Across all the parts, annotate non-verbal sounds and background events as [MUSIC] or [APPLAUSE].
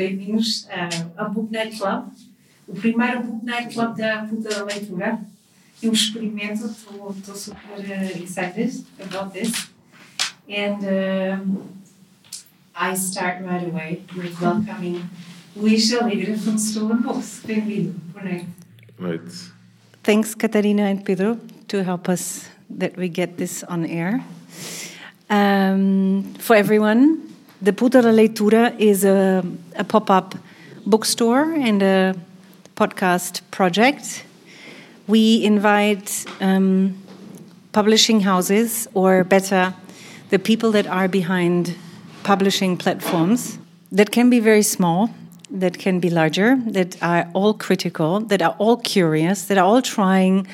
bem-vindos ao Book Night Club, o primeiro Book Night Club da Puta da Leitura. É um experimento, estou super uh, excited about this. And um, I start right away with welcoming Luís Alegre from Stolen Books. Bem-vindo. Boa noite. Boa noite. Thanks, Catarina and Pedro, to help us that we get this on air. Um, for everyone, the Puta da Leitura is a, a pop up bookstore and a podcast project. We invite um, publishing houses, or better, the people that are behind publishing platforms that can be very small, that can be larger, that are all critical, that are all curious, that are all trying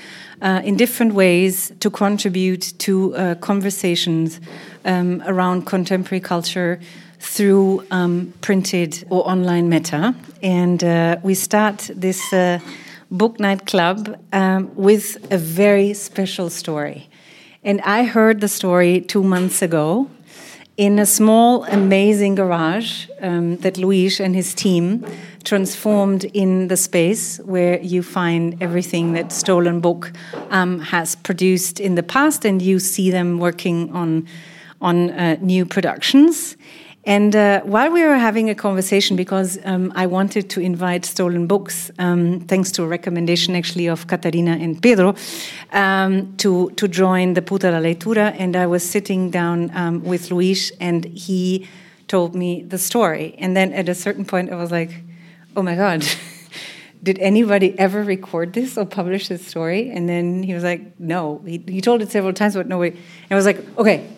uh, in different ways to contribute to uh, conversations um, around contemporary culture through um, printed or online meta. And uh, we start this uh, book night club um, with a very special story. And I heard the story two months ago in a small, amazing garage um, that Luis and his team transformed in the space where you find everything that Stolen Book um, has produced in the past, and you see them working on on uh, new productions. And uh, while we were having a conversation, because um, I wanted to invite Stolen Books, um, thanks to a recommendation actually of Catarina and Pedro, um, to, to join the Puta la Leitura, and I was sitting down um, with Luis, and he told me the story. And then at a certain point, I was like, oh my God. [LAUGHS] Did anybody ever record this or publish this story? And then he was like, no. He, he told it several times, but no way. And I was like, okay,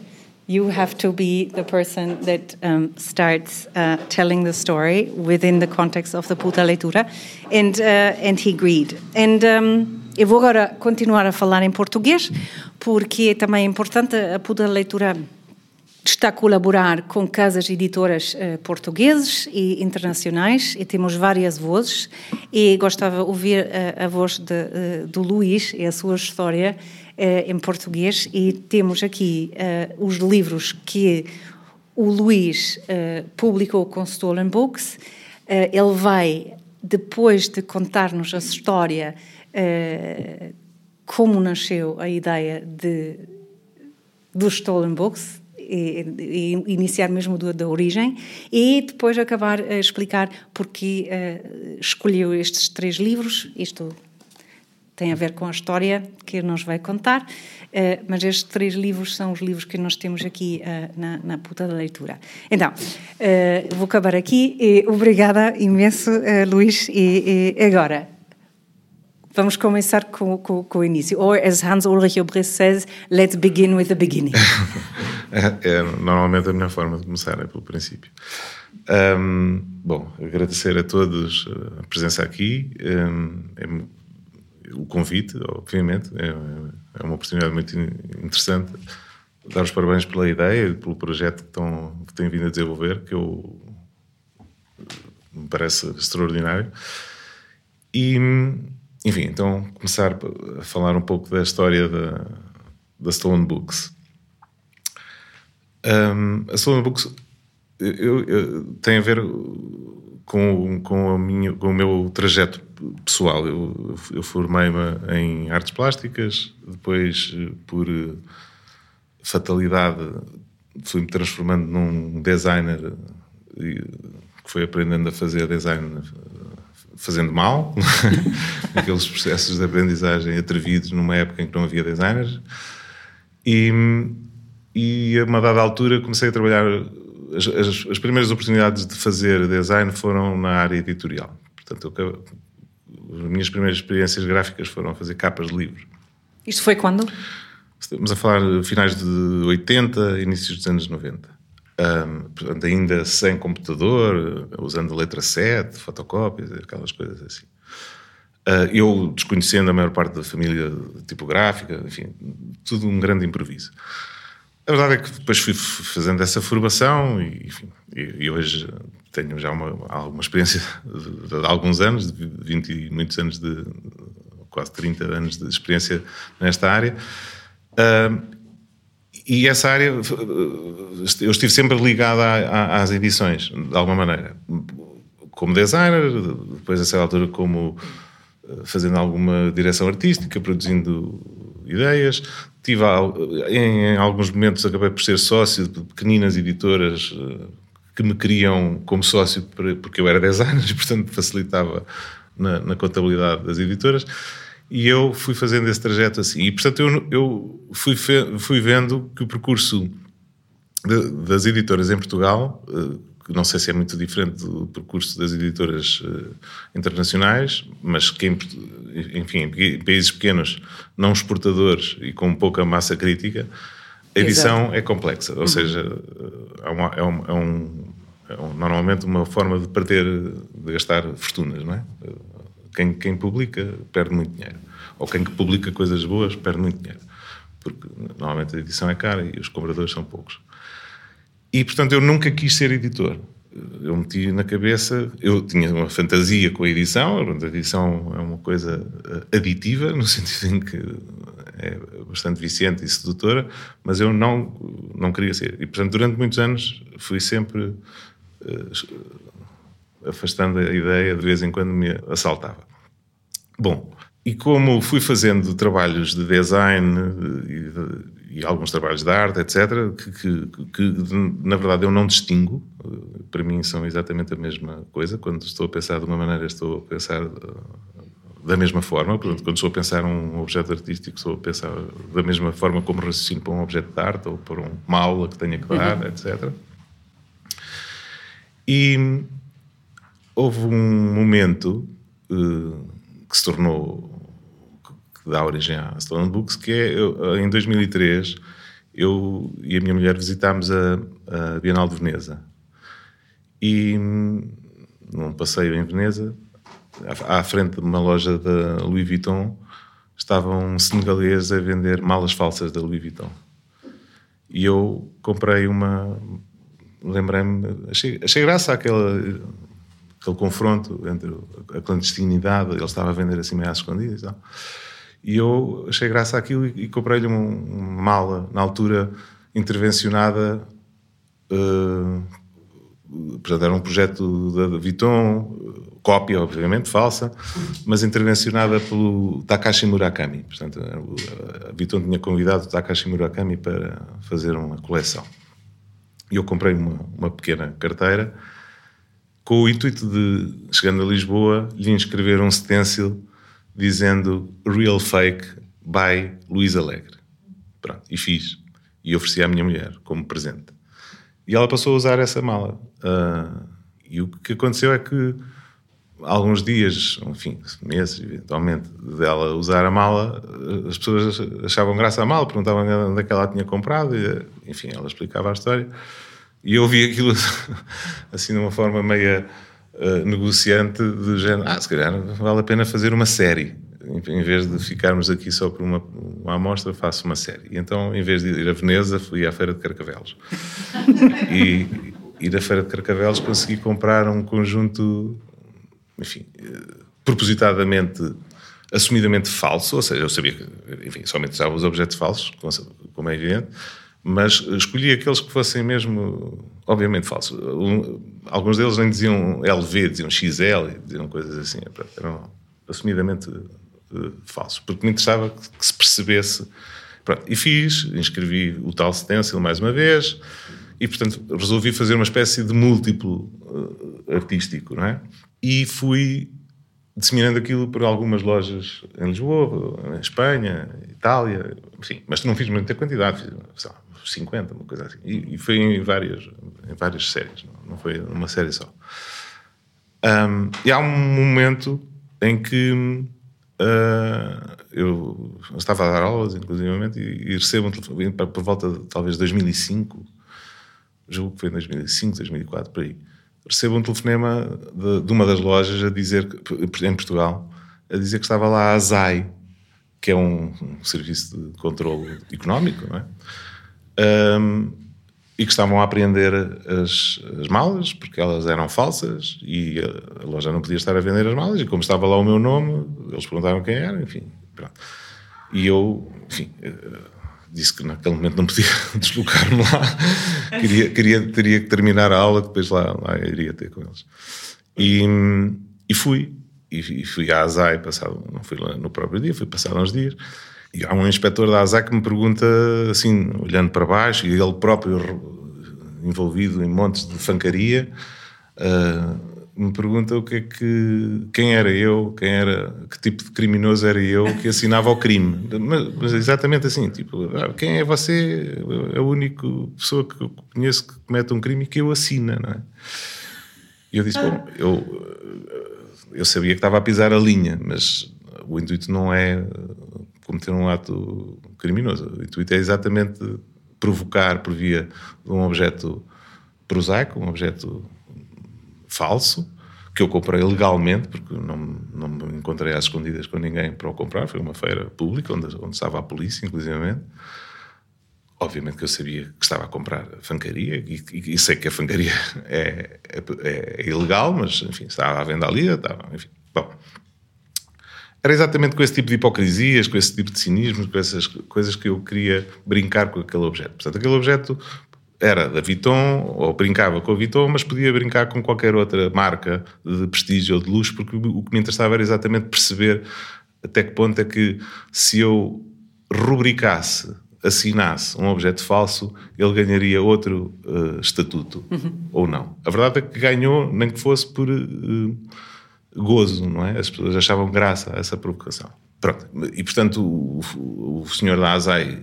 you have to be the person that um, starts uh, telling the story within the context of the puta leitura, and uh, and he agreed. And um, eu vou agora continuar a falar em português, porque é também importante a puta leitura está a colaborar com casas editoras uh, portugueses e internacionais e temos várias vozes e gostava de ouvir uh, a voz de, uh, do Luís e a sua história em português e temos aqui os livros que o Luís publicou com Stolen Books. ele vai, depois de contar-nos a história, como nasceu a ideia de, dos Stolen Books, e, e iniciar mesmo do, da origem e depois acabar a explicar porque uh, escolheu estes três livros. Isto tem a ver com a história que nos vai contar, uh, mas estes três livros são os livros que nós temos aqui uh, na, na puta da leitura. Então, uh, vou acabar aqui e obrigada imenso, Luís. E, e agora, Vamos começar com, com, com, o início. Ou, as Hans Ulrich Obrist says, let's begin with the beginning. [LAUGHS] é, é, normalmente a melhor forma de começar é pelo princípio. Um, bom, agradecer a todos a presença aqui, um, é, o convite, obviamente, é, é, uma oportunidade muito interessante. Dar os parabéns pela ideia e pelo projeto que, estão, que têm vindo a desenvolver, que eu me parece extraordinário. E enfim, então começar a falar um pouco da história da, da Stolen Books. Um, a Stolen Books eu, eu, tem a ver com, com, a minha, com o meu trajeto pessoal. Eu, eu formei-me em artes plásticas, depois, por fatalidade, fui-me transformando num designer que foi aprendendo a fazer design fazendo mal, [LAUGHS] aqueles processos de aprendizagem atrevidos numa época em que não havia designers. E, e a uma dada altura comecei a trabalhar. As, as, as, primeiras oportunidades de fazer design foram na área editorial. Portanto, eu, as minhas primeiras experiências gráficas foram fazer capas de livros. Isto foi quando? Estamos a falar finais de 80, inícios dos anos 90 um, portanto, ainda sem computador, usando letra 7, fotocópias, aquelas coisas assim. Uh, eu desconhecendo a maior parte da família tipográfica, enfim, tudo um grande improviso. A verdade é que depois fui fazendo essa formação e, enfim, e, e hoje tenho já uma, alguma experiência de, de, alguns anos, de 20 e muitos anos de quase 30 anos de experiência nesta área. Uh, e essa área, eu estive sempre ligado às edições, de alguma maneira. como designer, depois a certa altura como eh, fazendo alguma direção artística, produzindo ideias. Tive, em, em alguns momentos acabei por ser sócio de pequeninas editoras eh, que me queriam como sócio porque eu era designer [LAUGHS] e portanto facilitava na, na contabilidade das editoras e eu fui fazendo esse trajeto assim. E, portanto, eu, eu fui, fui vendo que o percurso de, das editoras em Portugal, uh, que não sei se é muito diferente do percurso das editoras uh, internacionais, mas que, em, enfim, em países pequenos, não exportadores e com pouca massa crítica, a edição Exato. é complexa. Ou uhum. seja, é, uma, é, um, é, um, é um, normalmente uma forma de perder, de gastar fortunas, não é? Quem, quem publica perde muito dinheiro. Ou quem publica coisas boas perde muito dinheiro. Porque normalmente a edição é cara e os compradores são poucos. E, portanto, eu nunca quis ser editor. Eu meti na cabeça, eu tinha uma fantasia com a edição, a edição é uma coisa eh, aditiva, no [LAUGHS] sentido em que é bastante viciante e sedutora, mas eu não, não queria ser. E, portanto, durante muitos anos fui sempre uh, afastando a ideia, de vez em quando me assaltava. Bom, e como fui fazendo trabalhos de design e, e alguns trabalhos de arte, etc., que, que, que, na verdade eu não distingo, para mim são exatamente a mesma coisa. Quando estou a pensar de uma maneira, estou a pensar da mesma forma. Portanto, quando estou a pensar um objeto artístico, estou a pensar da mesma forma como raciocino para um objeto de arte ou para uma aula que tenha que dar, uhum. etc. E houve um momento. Uh, que se tornou, que dá origem à Stone Books, que é, eu, em 2003, eu e a minha mulher visitámos a, a Bienal de Veneza. E num passeio em Veneza, à, frente de uma loja da Louis Vuitton, estava um senegalês a vender malas falsas da Louis Vuitton. E eu comprei uma. Lembrei-me, achei, achei graça àquela aquele confronto entre a clandestinidade, ele estava a vender assim meio às escondidas e tal. E eu achei graça àquilo e, e comprei-lhe uma, uma mala, na altura, intervencionada. Uh, portanto, era um projeto da Vuitton, cópia, obviamente, falsa, mas intervencionada pelo Takashi Murakami. Portanto, a Vuitton tinha convidado o Takashi Murakami para fazer uma coleção. E eu comprei uma, uma pequena carteira com o intuito de, chegando a Lisboa, lhe inscrever um stencil dizendo Real Fake by Luís Alegre. Pronto, e fiz. E ofereci à minha mulher como presente. E ela passou a usar essa mala. Uh, e o que aconteceu é que alguns dias, enfim, meses, eventualmente, dela usar a mala, as pessoas achavam graça à mala, perguntavam onde é que ela tinha comprado, e, enfim, ela explicava a história. E eu vi aquilo [LAUGHS] assim de uma forma meia uh, negociante, do género, ah, se calhar vale a pena fazer uma série. Em vez de ficarmos aqui só por uma, uma amostra, faço uma série. E então, em vez de ir a Veneza, fui à Feira de Carcavelos. [LAUGHS] e, e da Feira de Carcavelos consegui comprar um conjunto, enfim, uh, propositadamente assumidamente falso, ou seja, eu sabia que, enfim, somente usava os objetos falsos, como é evidente, mas escolhi aqueles que fossem mesmo, obviamente, falsos. Alguns deles nem diziam LV, diziam XL, diziam coisas assim, eram assumidamente uh, falsos, porque me interessava que, que se percebesse. Pronto, e fiz, inscrevi o tal stencil mais uma vez, e portanto resolvi fazer uma espécie de múltiplo uh, artístico, não é? E fui disseminando aquilo por algumas lojas em Lisboa, em Espanha, Itália, enfim, mas não fiz muita quantidade, fiz, 50, uma coisa assim. E, e foi em várias, em várias séries, não, não foi uma série só. Um, e há um momento em que uh, eu estava a dar aulas, inclusivamente, e, e recebo um telefone, por volta de talvez 2005, julgo que foi em 2005, 2004, por aí. Recebo um telefonema de, de uma das lojas a dizer, em Portugal, a dizer que estava lá a ZAI, que é um, um serviço de controle económico, não é? um, e que estavam a apreender as, as, malas, porque elas eram falsas e a, a, loja não podia estar a vender as malas, e como estava lá o meu nome, eles perguntaram quem era, enfim, pronto. E eu, enfim, disse que naquele momento não podia [LAUGHS] deslocar-me lá, queria, queria, teria que terminar a aula, depois lá, lá iria ter com eles. E, e fui. E, fui à ASAI, passado, não fui lá no próprio dia, fui passado uns dias. E há um inspetor da ASAI que me pergunta, assim, olhando para baixo, e ele próprio envolvido em montes de fancaria, uh, me pergunta o que é que quem era eu, quem era, que tipo de criminoso era eu que assinava o crime. Mas, mas exatamente assim, tipo, ah, quem é você? É a única pessoa que eu conheço que comete um crime e que eu assina, não é? E eu disse, bom, eu, eu sabia que estava a pisar a linha, mas o intuito não é cometer um ato criminoso. O intuito é exatamente provocar por via de um objeto prosaico, um objeto falso, que eu comprei legalmente, porque não, não me encontrei às escondidas com ninguém para o comprar, foi uma feira pública onde, onde estava a polícia, inclusivamente. Obviamente que eu sabia que estava a comprar fancaria e, e, e sei que a fancaria [LAUGHS] é, é, é, ilegal, mas enfim, estava à venda ali, estava, enfim. Bom, era exatamente com esse tipo de hipocrisias, com esse tipo de cinismo, com essas coisas que eu queria brincar com aquele objeto. Portanto, aquele objeto era da Vuitton, ou brincava com a Vuitton, mas podia brincar com qualquer outra marca de prestígio ou de luxo, porque o que me interessava era exatamente perceber até que ponto é que se eu rubricasse, assinasse um objeto falso, ele ganharia outro uh, estatuto, uhum. ou não. A verdade é que ganhou, nem que fosse por uh, gozo, não é? As pessoas achavam graça a essa provocação. Pronto. E, portanto, o, o, o senhor da Azai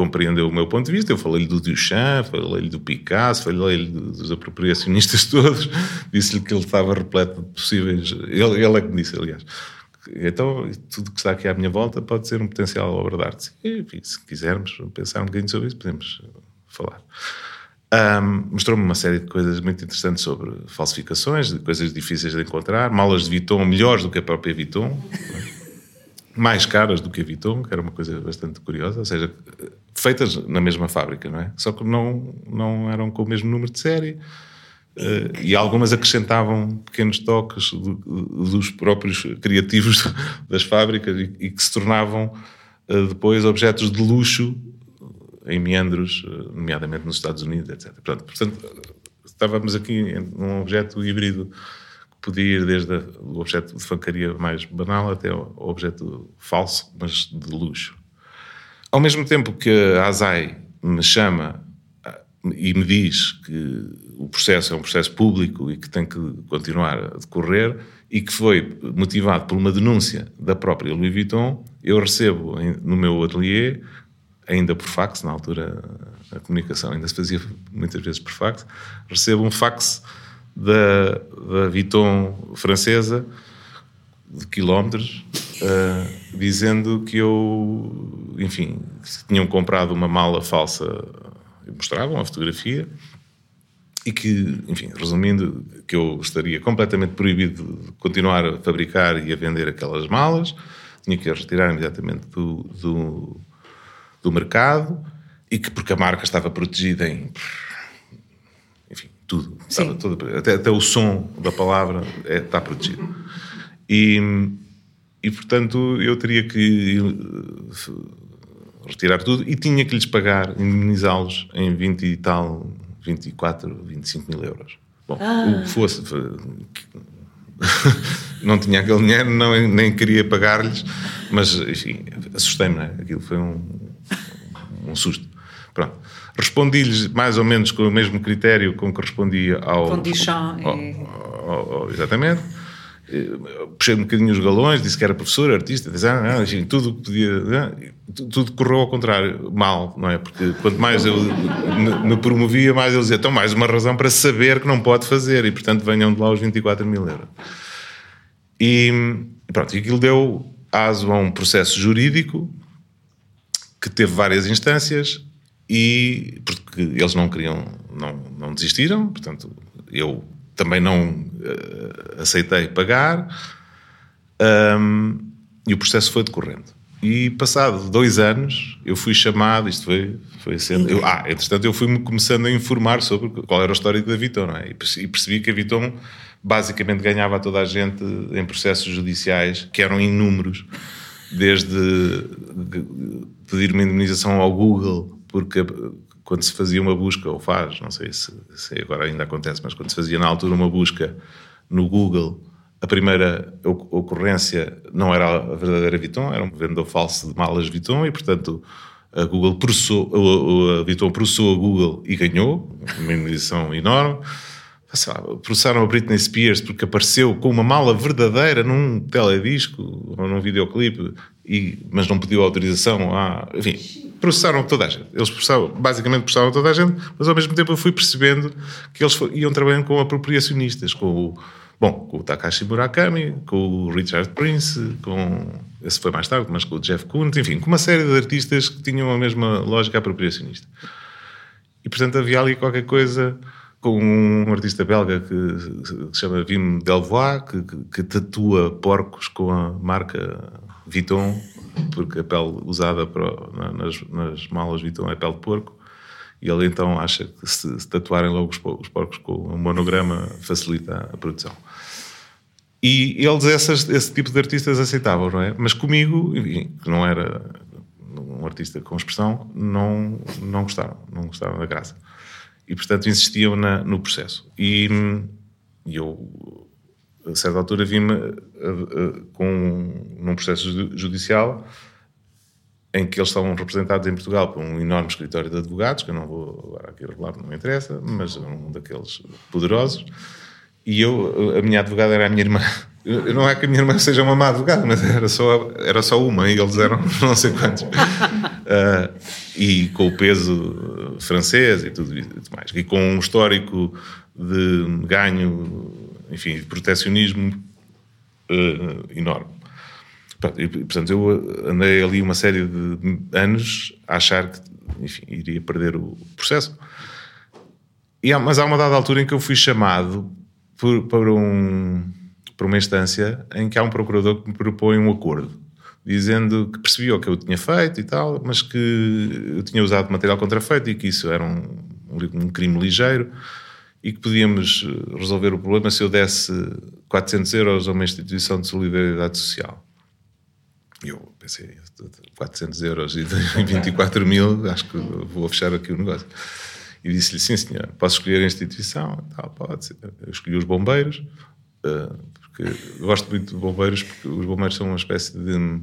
compreendeu o meu ponto de vista. Eu falei-lhe do Duchamp, falei-lhe do Picasso, falei-lhe dos apropriacionistas todos, [LAUGHS] disse-lhe que ele estava repleto de possíveis. Ele, ele é que me disse, aliás. Então, tudo que está aqui à minha volta pode ser um potencial obra de arte. E, se quisermos pensar um bocadinho sobre isso, podemos falar. Um, Mostrou-me uma série de coisas muito interessantes sobre falsificações, de coisas difíceis de encontrar, malas de Vuitton melhores do que a própria Vuitton mais caras do que a Vuitton, que era uma coisa bastante curiosa, ou seja, feitas na mesma fábrica, não é? Só que não, não eram com o mesmo número de série uh, e algumas acrescentavam pequenos toques do, dos próprios criativos [LAUGHS] das fábricas e, e que se tornavam uh, depois objetos de luxo em meandros, uh, nomeadamente nos Estados Unidos, etc. Portanto, portanto estávamos aqui num objeto híbrido podia ir desde o objeto de fancaria mais banal até o objeto falso, mas de luxo. Ao mesmo tempo que a ASAI me chama ah, e me diz que o processo é um processo público e que tem que continuar a decorrer e que foi motivado por uma denúncia da própria Louis Vuitton, eu recebo no meu ateliê, ainda por fax, na altura a comunicação ainda se fazia muitas vezes por fax, recebo um fax da, da Vuitton francesa de quilómetros, uh, dizendo que eu, enfim, que tinham comprado uma mala falsa, mostravam a fotografia, e que, enfim, resumindo, que eu estaria completamente proibido de continuar a fabricar e a vender aquelas malas, tinha que as retirar imediatamente do, do, do mercado, e que porque a marca estava protegida em tudo. Estava até, até, o som da palavra é, está protegido. E, e, portanto, eu teria que eh, retirar tudo e tinha que lhes pagar, indemnizá-los em 20 e tal, 24, 25 mil euros. Bom, ah. o que fosse. [LAUGHS] não tinha aquele dinheiro, não, nem queria pagar-lhes, mas enfim, assustei-me, é? Aquilo foi um, um susto. Pronto. Respondi-lhes mais ou menos com o mesmo critério com que respondia ao. Ao, ao, exatamente. Puxei um bocadinho os galões, disse que era professor, artista, designer, enfim, tudo podia. Tudo correu ao contrário, mal, não é? Porque quanto mais eu me promovia, mais eu dizia, então mais uma razão para saber que não pode fazer e, portanto, venham de lá os 24 mil euros. E pronto, e aquilo deu aso a um processo jurídico que teve várias instâncias e porque eles não queriam, não, não desistiram, portanto, eu também não uh, aceitei pagar um, e o processo foi decorrendo. E passado dois anos, eu fui chamado, isto foi, foi sendo. Eu, ah, entretanto, eu fui-me começando a informar sobre qual era o histórico da Viton, não é? E percebi que a Viton basicamente ganhava a toda a gente em processos judiciais, que eram inúmeros, desde pedir uma indemnização ao Google porque quando se fazia uma busca, ou faz, não sei se, se agora ainda acontece, mas quando se fazia na altura uma busca no Google, a primeira ocorrência não era a verdadeira Vuitton, era um vendedor falso de malas Vuitton e, portanto, a Google processou, a Vuitton processou a Google e ganhou, uma indenização enorme. processaram a Britney Spears porque apareceu com uma mala verdadeira num teledisco ou num videoclipe, e, mas não pediu autorização a... Enfim, processaram toda a gente. Eles processavam, basicamente processaram toda a gente, mas ao mesmo tempo eu fui percebendo que eles iam trabalhando com apropriacionistas, com o, bom, com o Takashi Murakami, com o Richard Prince, com esse foi mais tarde, mas com o Jeff Koons, enfim, com uma série de artistas que tinham a mesma lógica apropriacionista. E portanto havia ali qualquer coisa com um artista belga que, se chama Wim Delvoye, que, que, que tatua porcos com a marca Vuitton porque a pele usada para, nas, nas malas Vuitton é pele de porco, e ele então acha que se, se tatuarem logo os, os porcos com um monograma facilita a produção. E eles, essas, esse tipo de artistas aceitavam, não é? Mas comigo, que não era um artista com expressão, não, não gostaram, não gostaram da graça. E, portanto, insistiam na, no processo. E, e eu a certa altura vi-me uh, uh, com, num processo judicial em que eles estavam representados em Portugal por um enorme escritório de advogados, que eu não vou agora aqui revelar, não me interessa, mas um daqueles poderosos. E eu, a minha advogada era a minha irmã. Não é que a minha irmã seja uma má advogada, mas era só, era só uma e eles eram [LAUGHS] não sei quantos. Uh, e com o peso francês e tudo, e tudo mais. E com um histórico de ganho enfim, protecionismo uh, enorme. E, portanto, eu andei ali uma série de anos a achar que, enfim, iria perder o processo. Há, mas há uma dada altura em que eu fui chamado por, para, um, para uma instância em que há um procurador que me propõe um acordo, dizendo que percebia o que eu tinha feito e tal, mas que eu tinha usado material contrafeito e que isso era um, um crime ligeiro e que podíamos eh, resolver o problema se eu desse 400 euros a uma instituição de solidariedade social. Eu pensei, 400 euros e [LAUGHS] 24 mil, acho que vou fechar aqui o negócio. E disse-lhe, sim senhor, posso escolher a instituição? Tal, pode ser. Eu escolhi os bombeiros, eh, porque gosto muito de bombeiros, porque os bombeiros são uma espécie de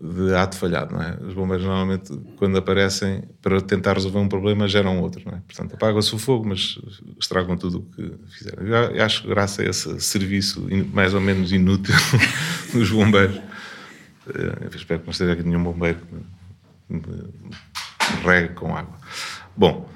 de ato falhado, não é? Os bombeiros normalmente, quando aparecem para tentar resolver um problema, geram outro, não é? Portanto, apagam-se o fogo, mas estragam tudo o que fizeram. Eu acho graças a esse serviço mais ou menos inútil [LAUGHS] dos bombeiros, eh, eu espero que não esteja aqui nenhum bombeiro que me regue com água. Bom,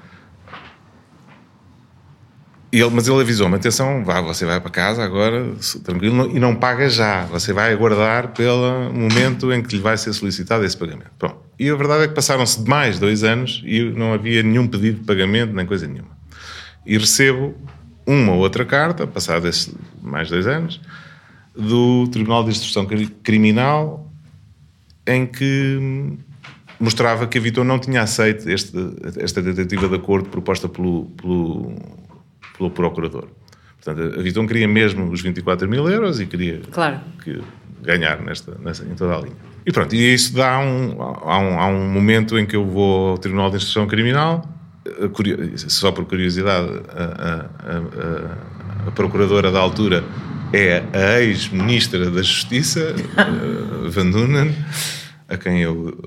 ele, mas ele avisou-me: atenção, vá, você vai para casa agora, tranquilo, e não paga já. Você vai aguardar pelo momento em que lhe vai ser solicitado esse pagamento. Bom, e a verdade é que passaram-se mais dois anos e não havia nenhum pedido de pagamento, nem coisa nenhuma. E recebo uma outra carta, passados mais dois anos, do Tribunal de Instrução Criminal, em que mostrava que a Vitor não tinha aceito este, esta tentativa de acordo proposta pelo, pelo pelo procurador. Portanto, a Viton queria mesmo os 24 mil euros e queria claro. que ganhar nesta, nesta, em toda a linha. E pronto, e isso dá um, há, um, há um momento em que eu vou ao Tribunal de Instrução Criminal, só por curiosidade, a, a, a, a procuradora da altura é a ex-ministra da Justiça, Van Dunen, a quem eu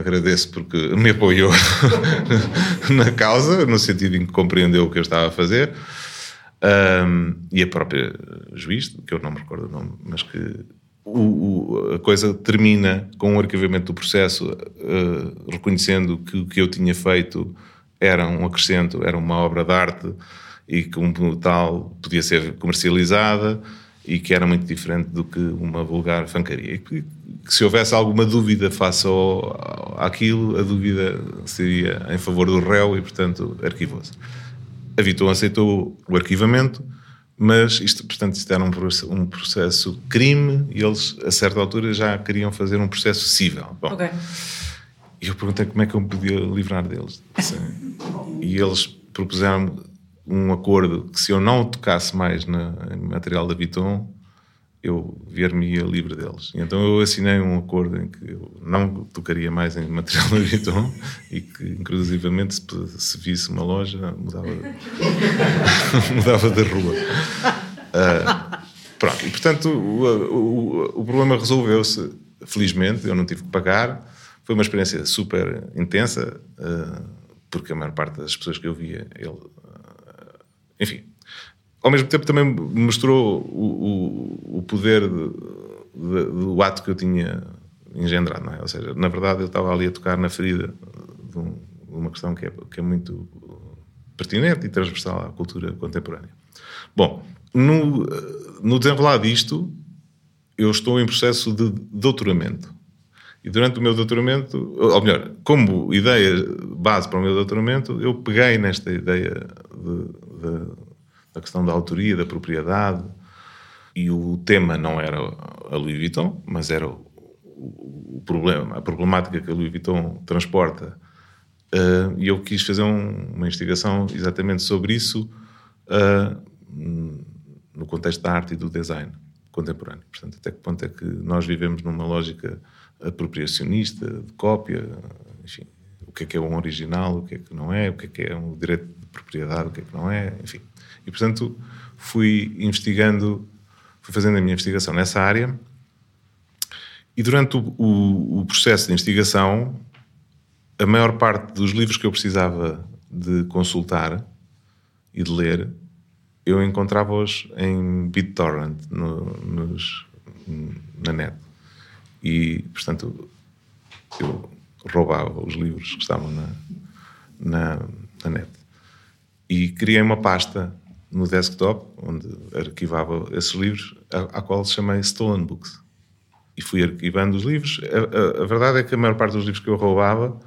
agradeço porque me apoiou [LAUGHS] na causa, no sentido em que compreendeu o que eu estava a fazer. Um, e a própria juiz, que eu não me recordo o nome, mas que o, o, a coisa termina com o um arquivamento do processo, uh, reconhecendo que o que eu tinha feito era um acrescento, era uma obra de arte e que, como tal, podia ser comercializada e que era muito diferente do que uma vulgar fancaria. E que, se houvesse alguma dúvida face ao, àquilo, a dúvida seria em favor do réu e, portanto, arquivou-se. A Vitor aceitou o arquivamento, mas isto, portanto, isto era um processo, um processo crime e eles, a certa altura, já queriam fazer um processo cível. Bom, okay. E eu perguntei como é que eu me podia livrar deles. e eles propuseram um acordo que se eu não tocasse mais na, em material da Viton, eu ver-me-ia livre deles. E então eu assinei um acordo em que eu não tocaria mais em material [LAUGHS] da Viton e que, inclusivamente, se, se visse uma loja, mudava, [LAUGHS] mudava da rua. Uh, pronto, e portanto o, o, o problema resolveu-se, felizmente, eu não tive que pagar. Foi uma experiência super intensa, uh, porque a maior parte das pessoas que eu via, ele. Uh, enfim. Ao mesmo tempo também mostrou o, o poder de, de, do ato que eu tinha engendrado, não é? Ou seja, na verdade eu estava ali a tocar na ferida de, um, de uma questão que é, que é muito pertinente e transversal à cultura contemporânea. Bom, no, no desenrolar disto, eu estou em processo de doutoramento. E durante o meu doutoramento, ou melhor, como ideia base para o meu doutoramento, eu peguei nesta ideia de, de, da questão da autoria, da propriedade, e o tema não era a Louis Vuitton, mas era o, o problema, a problemática que a Louis Vuitton transporta. Uh, e eu quis fazer um, uma investigação exatamente sobre isso uh, no contexto da arte e do design contemporâneo. Portanto, até que ponto é que nós vivemos numa lógica apropriacionista, de cópia, enfim, o que é que é um original, o que é que não é, o que é que é um direito de propriedade, o que é que não é, enfim. E, portanto, fui investigando, fui fazendo a minha investigação nessa área e durante o, o, o processo de investigação, a maior parte dos livros que eu precisava de consultar e de ler, eu encontrava-os em BitTorrent, no, nos, na net. E, portanto, eu roubava os livros que estavam na, na, na net. E criei uma pasta no desktop, onde arquivava esses livros, a, a qual chamei Stolen Books. E fui arquivando os livros. A, a, a, verdade é que a maior parte dos livros que eu roubava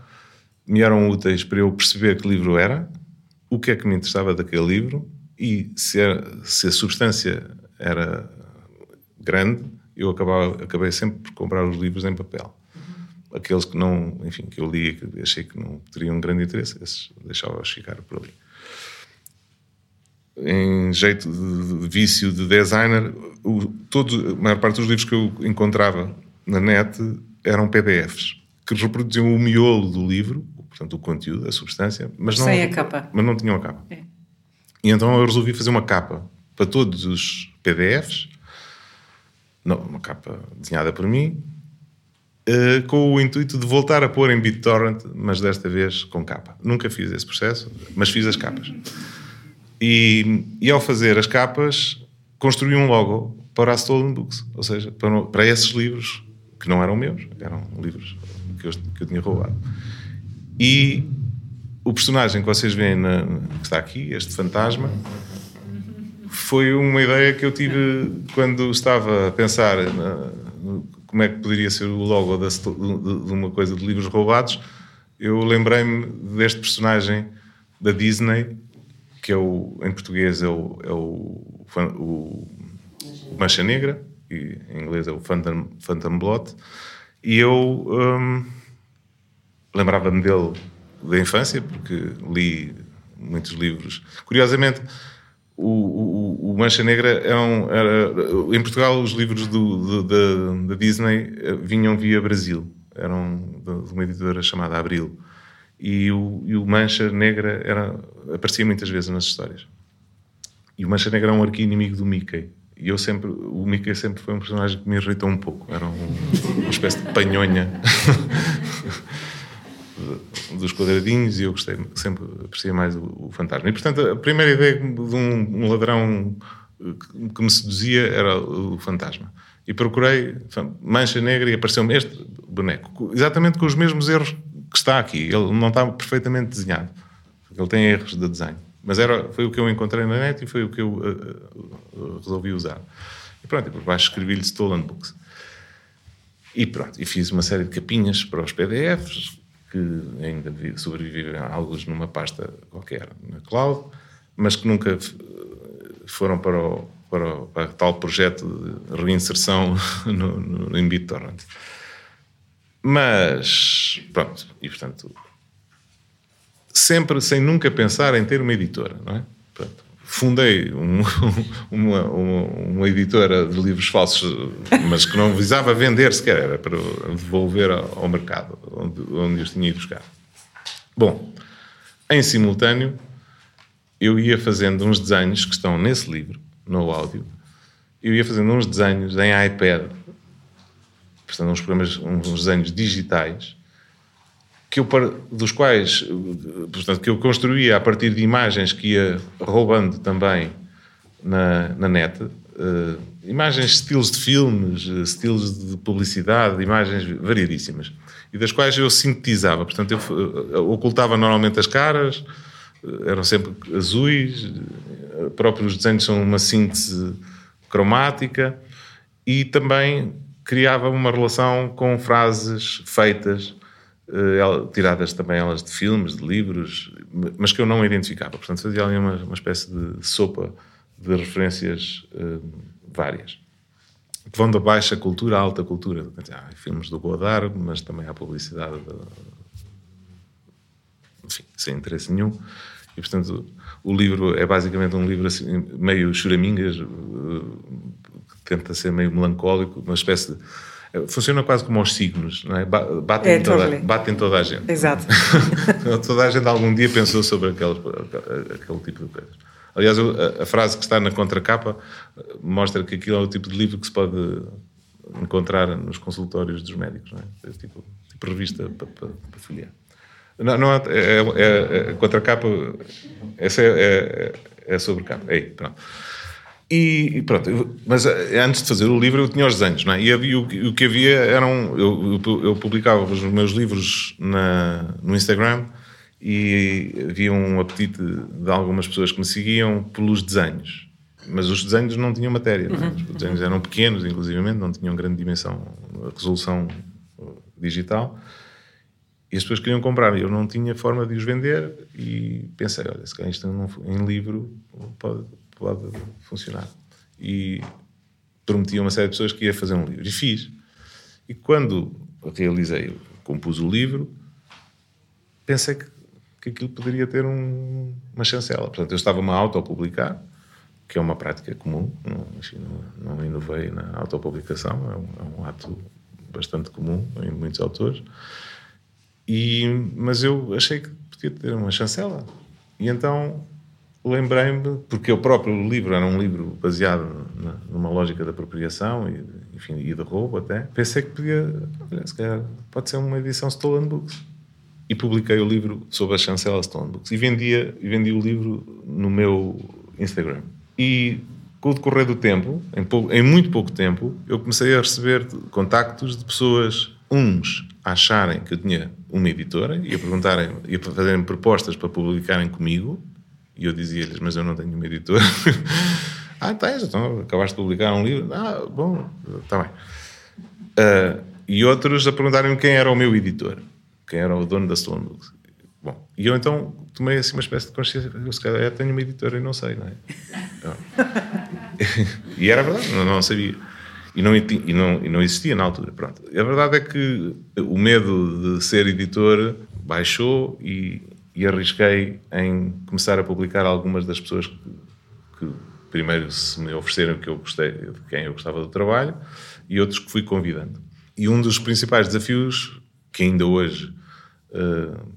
me eram úteis para eu perceber que livro era, o que é que me interessava daquele livro e se, se a substância era grande, eu acabava, acabei sempre por comprar os livros em papel. Aqueles que não, enfim, que eu li e que achei que não teriam grande interesse, esses deixava-os ficar por ali. Em jeito de vício de designer, o, todo, a maior parte dos livros que eu encontrava na net eram PDFs que reproduziam o miolo do livro, portanto o conteúdo, a substância, mas não, Sem a capa. Mas não tinham a capa. É. E então eu resolvi fazer uma capa para todos os PDFs não, uma capa desenhada por mim, uh, com o intuito de voltar a pôr em BitTorrent, mas desta vez com capa. Nunca fiz esse processo, mas fiz as capas. E, e ao fazer as capas, construí um logo para a Stolen Books, ou seja, para, para esses livros que não eram meus, eram livros que eu, que eu tinha roubado. E o personagem que vocês veem na, que está aqui, este fantasma, foi uma ideia que eu tive quando estava a pensar na, como é que poderia ser o logo de, de, uma coisa de livros roubados. Eu lembrei-me deste personagem da Disney, que é o, em português é o, é o, o, Mancha Negra, e em inglês é o Phantom, Phantom Blot, e eu hum, lembrava-me dele da infância, porque li muitos livros. Curiosamente, o, o, o, Mancha Negra era, um, era, em Portugal os livros do, do, da, da, Disney eh, vinham via Brasil. Eram de uma editora chamada Abril e o, e o Mancha Negra era, aparecia muitas vezes nas histórias e o Mancha Negra era um arqui-inimigo do Mickey e eu sempre, o Mickey sempre foi um personagem que me irritou um pouco era um, uma espécie de panhonha [LAUGHS] dos quadradinhos e eu gostei, sempre apreciei mais o, o fantasma. E portanto, a primeira ideia de um, um ladrão que me seduzia era o fantasma. E procurei mancha negra e apareceu-me este boneco, exatamente com os mesmos erros que está aqui. Ele não está perfeitamente desenhado, ele tem erros de desenho. Mas era, foi o que eu encontrei na net e foi o que eu uh, resolvi usar. E pronto, e por baixo escrevi-lhe Stolen Books. E pronto, e fiz uma série de capinhas para os PDFs, que ainda sobrevivem alguns numa pasta qualquer na cloud, mas que nunca foram para o, para o para tal projeto de reinserção [LAUGHS] no, no, em BitTorrent. Mas, pronto, e portanto, sempre sem nunca pensar em ter uma editora, não é? Pronto, fundei um, [LAUGHS] uma, uma, uma, editora de livros falsos, mas que não visava vender sequer, era para devolver ao, mercado, onde, onde os tinha ido buscar. Bom, em simultâneo, eu ia fazendo uns desenhos que estão nesse livro, no áudio, eu ia fazendo uns desenhos em iPad, portanto, uns programas, uns desenhos digitais, que eu, dos quais, portanto, que eu construía a partir de imagens que ia roubando também na, na net, uh, imagens, estilos de filmes, eh, estilos de publicidade, imagens variadíssimas, e das quais eu sintetizava, portanto, eu uh, ocultava normalmente as caras, uh, eram sempre azuis, próprios desenhos são uma síntese cromática, e também criava uma relação com frases feitas Uh, tiradas também elas de filmes, de livros, mas que eu não identificava. Portanto, fazia ali uma, uma espécie de sopa de referências uh, várias. Que vão da baixa cultura à alta cultura. Há filmes do Godard, mas também há publicidade, de, enfim, sem interesse nenhum. E, portanto, o livro é basicamente um livro assim, meio choramingas, uh, que tenta ser meio melancólico, uma espécie de Funciona quase como os signos, não é? Batem, é, toda, totally. batem toda a gente. Exato. [LAUGHS] toda a gente algum dia pensou sobre aquele, aquele tipo de coisas. Aliás, a, a, frase que está na contracapa mostra que aquilo é o tipo de livro que se pode encontrar nos consultórios dos médicos, não é? é tipo, tipo revista para, para, para folhear. Não, não é, é, é, a contracapa, essa é, é, é sobre capa. Aí, pronto. E, pronto, mas eh, antes de fazer o livro eu tinha os desenhos, não é? E havia, o, que havia eram. Eu, eu, publicava os meus livros na, no Instagram e havia um apetite de algumas pessoas que me seguiam pelos desenhos. Mas os desenhos não tinham matéria, não é? Uhum. os desenhos eram pequenos, inclusivamente, não tinham grande dimensão, resolução eh, digital. E as pessoas queriam comprar, eu não tinha forma de os vender. E pensei: olha, se calhar isto não, em livro pode pode funcionar. E prometi a uma série de pessoas que ia fazer um livro. E fiz. E quando realizei, compus o livro, pensei que, que aquilo poderia ter um, uma chancela. Portanto, eu estava-me a autopublicar, que é uma prática comum, não, enfim, não, não inovei na autopublicação, é um, é um ato bastante comum em muitos autores. E, mas eu achei que podia ter uma chancela. E então lembrei-me, porque o próprio livro era um livro baseado numa lógica da apropriação e, enfim, e de roubo até, pensei que podia, olha, se calhar pode ser uma edição Stolen Books. E publiquei o livro sob a chancela Stolen Books. E vendia, e o livro no meu Instagram. E com o decorrer do tempo, em, pouco, em muito pouco tempo, eu comecei a receber contactos de pessoas, uns acharem que eu tinha uma editora e a perguntarem e a fazerem propostas para publicarem comigo e eu dizia-lhes, mas eu não tenho uma editora. [LAUGHS] ah, tens, então acabaste de publicar um livro. Ah, bom, está bem. Uh, e outros a perguntarem quem era o meu editor, quem era o dono da Stone Books. Bom, e eu então tomei assim uma espécie de consciência, eu se calhar tenho uma editora e não sei, não é? [LAUGHS] e era verdade, não, não sabia. E não, e, não, e não existia na altura, pronto. A verdade é que o medo de ser editor baixou e, e arrisquei em começar a publicar algumas das pessoas que, que, primeiro se me ofereceram que eu gostei, de quem eu gostava do trabalho e outros que fui convidando. E um dos principais desafios que ainda hoje uh,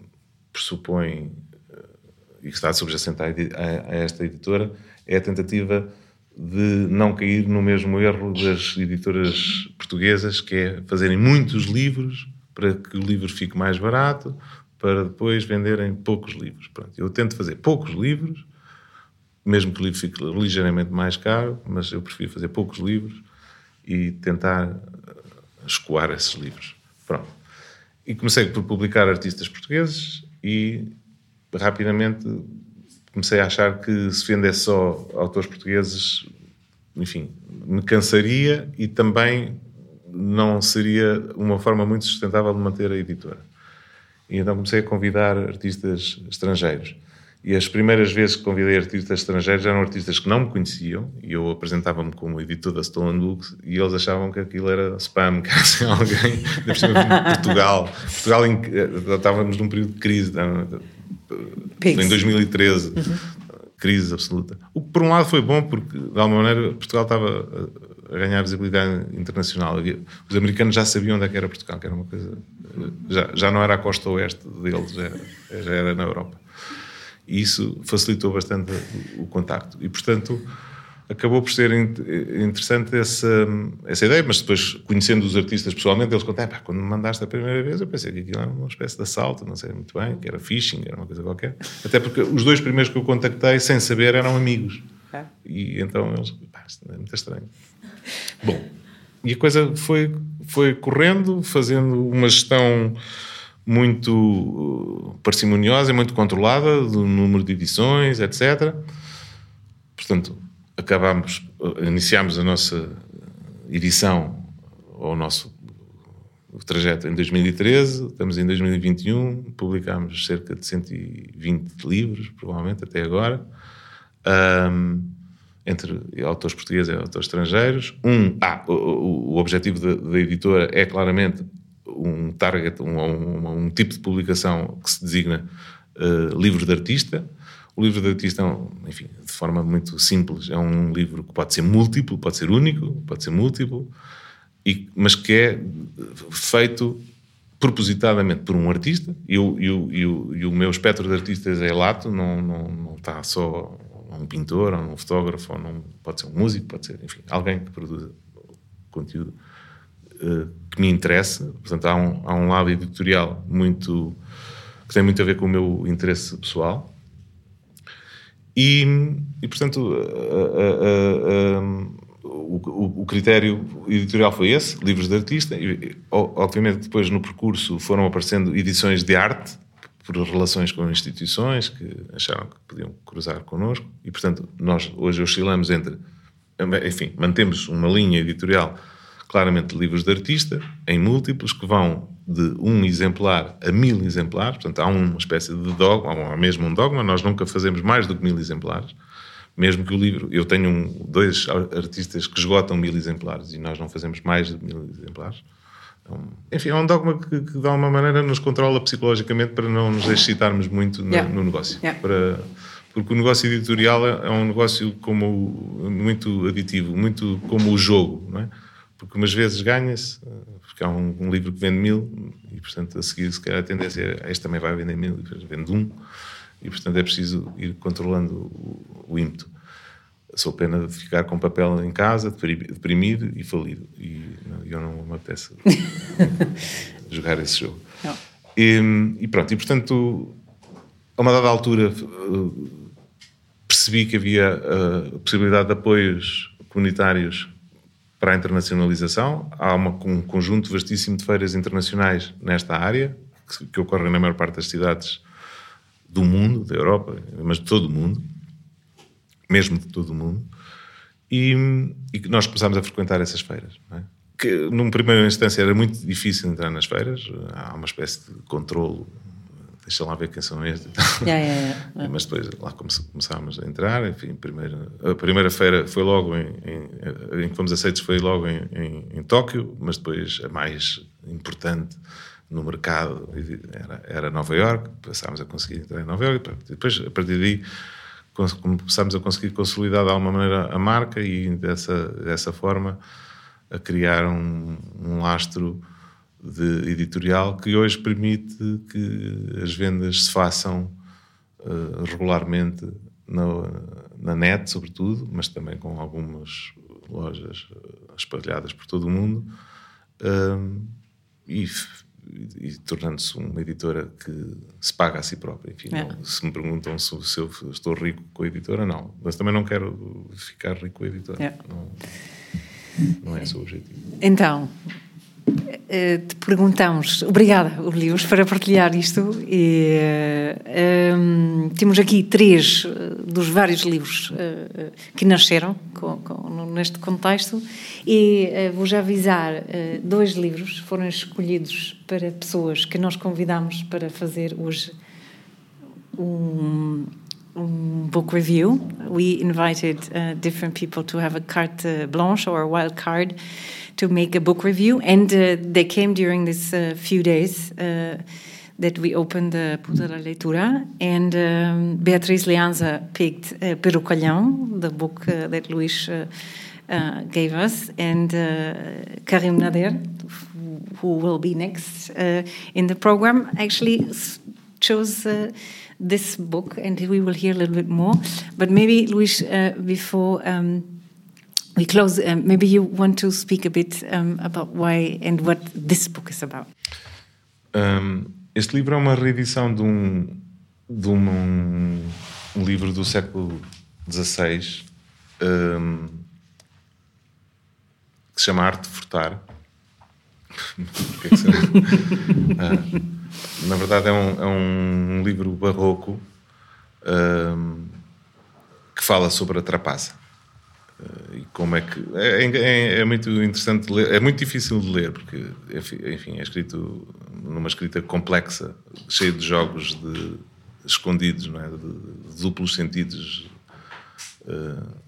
pressupõe uh, e que está subjacente a, a, a esta editora é a tentativa de não cair no mesmo erro das editoras portuguesas, que é fazerem muitos livros para que o livro fique mais barato, para depois venderem poucos livros. Pronto, eu tento fazer poucos livros, mesmo que o livro fique ligeiramente mais caro, mas eu prefiro fazer poucos livros e tentar eh, escoar esses livros. Pronto. E comecei por publicar artistas portugueses e rapidamente comecei a achar que se vendesse só autores portugueses, enfim, me cansaria e também não seria uma forma muito sustentável de manter a editora. E então comecei a convidar artistas estrangeiros. E as primeiras vezes que convidei artistas estrangeiros eram artistas que não me conheciam e eu apresentava-me como editor da Stolen Books e eles achavam que aquilo era spam, [LAUGHS] que era assim alguém, de Portugal. Portugal em, eh, estávamos num período de crise, em 2013. Uhum. Crise absoluta. O que por um lado foi bom porque, de alguma maneira, Portugal estava a ganhar visibilidade internacional. Os americanos já sabiam onde é era Portugal, que era uma coisa. Já, já não era a costa oeste deles, já era, já era na Europa. E isso facilitou bastante o, contacto. E, portanto, acabou por ser interessante essa, essa ideia, mas depois, conhecendo os artistas pessoalmente, eles contaram, quando me mandaste a primeira vez, eu pensei que aquilo era uma espécie de assalto, não sei muito bem, que era phishing, era uma coisa qualquer. Até porque os dois primeiros que eu contactei, sem saber, eram amigos. É. E então eles, pá, isto é muito estranho. Bom, e a coisa foi, foi correndo, fazendo uma gestão muito uh, parcimoniosa e muito controlada do número de edições, etc. Portanto, acabámos, uh, iniciámos a nossa edição, ou o nosso trajeto em 2013, estamos em 2021, publicámos cerca de 120 livros, provavelmente, até agora. Um, entre autores portugueses e autores estrangeiros. Um, ah, o, o objetivo da, editora é claramente um target, um, um, um, tipo de publicação que se designa uh, livro de artista. O livro de artista, é enfim, de forma muito simples, é um livro que pode ser múltiplo, pode ser único, pode ser múltiplo, e, mas que é feito propositadamente por um artista, e o, e o meu espectro de artistas é lato, não, não, não está só um pintor, ou um fotógrafo, ou num, pode ser um músico, pode ser, enfim, alguém que produza conteúdo uh, que me interessa. Portanto, há um, há um lado editorial muito que tem muito a ver com o meu interesse pessoal. E, e portanto, uh, uh, o, o, critério editorial foi esse, livros de artista. E, obviamente, depois no percurso foram aparecendo edições de arte por relações com instituições que acharam que podiam cruzar connosco e, portanto, nós hoje oscilamos entre, enfim, mantemos uma linha editorial claramente de livros de artista, em múltiplos, que vão de um exemplar a mil exemplares, portanto, há uma espécie de dogma, há mesmo um dogma, nós nunca fazemos mais do que mil exemplares, mesmo que o livro, eu tenho dois artistas que esgotam mil exemplares e nós não fazemos mais de mil exemplares, enfim, é um dogma que, que de alguma maneira nos controla psicologicamente para não nos excitarmos muito no, yeah. no negócio. Yeah. Para, porque o negócio editorial é, é um negócio como muito aditivo, muito como o jogo, não é? Porque umas vezes ganha-se, porque há um, um, livro que vende mil e, portanto, a seguir, se calhar, a tendência é este também vai vender mil e vende um, e, portanto, é preciso ir controlando o, o ímpeto sou pena de ficar com papel em casa, deprimido e falido. E não, eu não me apetece [LAUGHS] jogar esse jogo. E, e, pronto, e portanto, a uma dada altura eh, percebi que havia a possibilidade de apoios comunitários para a internacionalização. Há uma, um conjunto vastíssimo de feiras internacionais nesta área, que, que ocorrem na maior parte das cidades do mundo, da Europa, mas de todo o mundo mesmo de todo o mundo, e, e nós começámos a frequentar essas feiras. É? Que, numa primeira instância, era muito difícil entrar nas feiras, há uma espécie de controlo, deixa lá ver quem são estes. Yeah, yeah, yeah. Mas depois lá começámos a entrar, enfim, primeira, a primeira feira foi logo em, em, em que fomos aceitos foi logo em, em, em Tóquio, mas depois a mais importante no mercado era, era Nova York, passámos a conseguir entrar em Nova York, depois a partir daí começamos a conseguir consolidar de alguma maneira a marca e dessa, dessa forma a criar um, um lastro de editorial que hoje permite que as vendas se façam uh, regularmente na, na net, sobretudo, mas também com algumas lojas espalhadas por todo o mundo. E e, e tornando-se uma editora que se paga a si própria. Enfim, é. não, se me perguntam se, se, eu estou rico com a editora, não. Mas também não quero ficar rico com a editora. É. Não, não é esse o objetivo. Então, te perguntamos, obrigada, Olios, para partilhar isto. E, um, ehm, temos aqui três eh, dos vários livros uh, que nasceram com, com, neste contexto, e uh, vou já avisar: uh, dois livros foram escolhidos para pessoas que nós convidamos para fazer hoje um, um book review. We invited different people to have a carte blanche or a wild card. To make a book review, and uh, they came during these uh, few days uh, that we opened the Puta da Leitura, and um, Beatriz Leanza picked uh, the book uh, that Luis uh, uh, gave us, and Karim Nader, who will be next in the program, actually chose this book, and we will hear a little bit more. But maybe, Luis, before um, we close. Um, maybe you want to speak a bit um, about why and what this book is about. Um, este livro é uma reedição de um, de um, um livro do século XVI que se chama Arte de Furtar. [LAUGHS] que é que uh, [LAUGHS] na verdade, é um, é um livro barroco que fala sobre a trapaça. Uh, e como é que. É, é, é, muito interessante ler, é muito difícil de ler, porque, enfim, é escrito numa escrita complexa, cheia de jogos de, escondidos, não é? de, de duplos sentidos. Uh,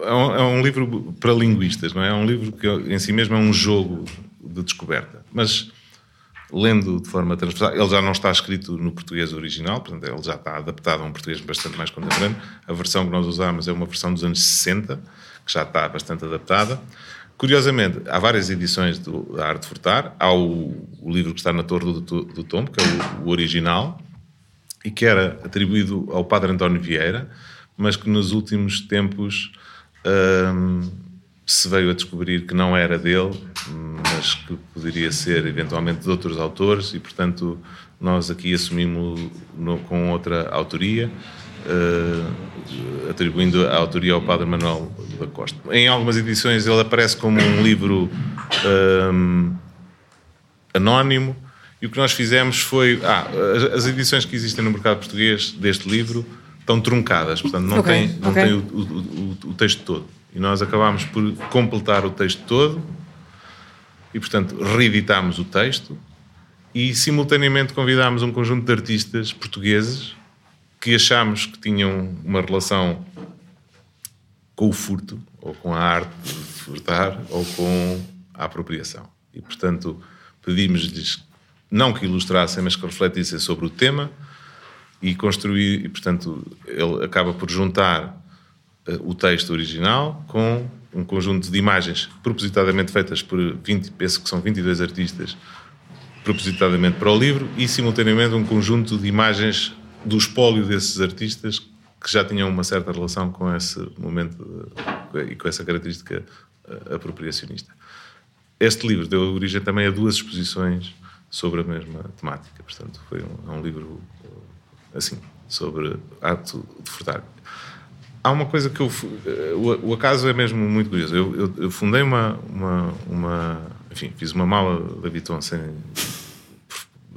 é, um, é um, livro para linguistas, não é? É um livro que em si mesmo é um jogo de descoberta. Mas lendo de forma transversal, ele já não está escrito no português original, portanto, ele já está adaptado a um português bastante mais contemporâneo. A versão que nós usamos é uma versão dos anos 60, que já está bastante adaptada. Curiosamente, há várias edições do, da Arte de Furtar. Há o, o, livro que está na Torre do, do, do Tombo, que é o, o, original, e que era atribuído ao Padre António Vieira, mas que nos últimos tempos hum, se veio a descobrir que não era dele, mas que poderia ser eventualmente de outros autores e, portanto, nós aqui assumimos no, com outra autoria, uh, atribuindo a autoria ao Padre Manuel da Costa. Em algumas edições ele aparece como um livro um, anónimo e o que nós fizemos foi. Ah, as edições que existem no mercado português deste livro estão truncadas, portanto não okay, tem, não okay. tem o, o, o, o texto todo. E nós acabámos por completar o texto todo e, portanto, reeditámos o texto e, simultaneamente, convidámos um conjunto de artistas portugueses que achámos que tinham uma relação com o furto, ou com a arte de furtar, ou com a apropriação. E, portanto, pedimos-lhes não que ilustrassem, mas que refletissem sobre o tema e construir, e, portanto, ele acaba por juntar o texto original com um conjunto de imagens propositadamente feitas por 20, penso que são 22 artistas, propositadamente para o livro, e simultaneamente um conjunto de imagens do espólio desses artistas que já tinham uma certa relação com esse momento e com essa característica uh, apropriacionista. Este livro deu origem também a duas exposições sobre a mesma temática, portanto, foi um, é um livro assim, sobre ato de furtar há uma coisa que eu. Eh, o, o acaso é mesmo muito curioso. Eu, eu, eu, fundei uma, uma, uma. Enfim, fiz uma mala da Vuitton sem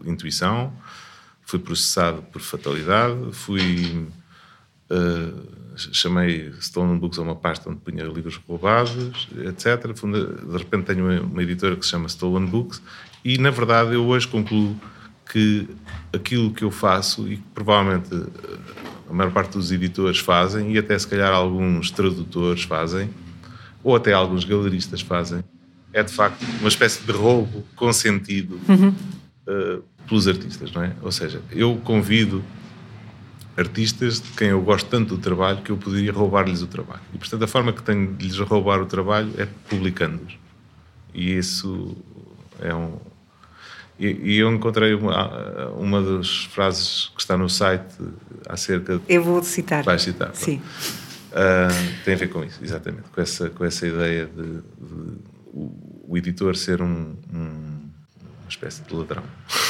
intuição, fui processado por fatalidade, fui. Uh, chamei Stolen Books a uma pasta onde punha livros roubados, etc. de repente tenho uma, uma editora que se chama Stolen Books e, na verdade, eu hoje concluo que aquilo que eu faço e que provavelmente a maior parte dos editores fazem e até se calhar alguns tradutores fazem, ou até alguns galeristas fazem, é de facto uma espécie de roubo consentido uhum. uh, pelos artistas, não é? Ou seja, eu convido artistas de quem eu gosto tanto do trabalho que eu poderia roubar-lhes o trabalho. E portanto a forma que tenho de lhes roubar o trabalho é publicando-os. E isso é um, e, e, eu encontrei uma, uma das frases que está no site acerca. De... Eu vou citar. Vai citar. Sim. Uh, tem a ver com isso, exatamente. Com essa, com essa ideia de, de o, editor ser um, um, uma espécie de ladrão.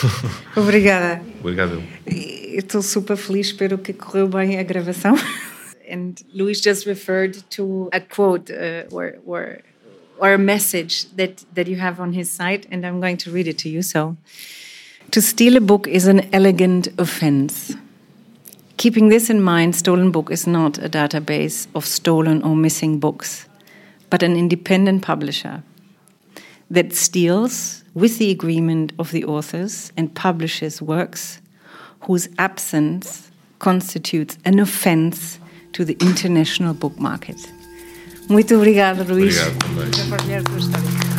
[LAUGHS] Obrigada. Obrigado. Estou super feliz, espero que correu bem a gravação. [LAUGHS] And Luis just referred to a quote uh, or a message that, that you have on his site, and I'm going to read it to you. So, to steal a book is an elegant offense. Keeping this in mind, Stolen Book is not a database of stolen or missing books, but an independent publisher that steals with the agreement of the authors and publishes works whose absence constitutes an offense to the international book market. Muito obrigada, Luís. Obrigado também.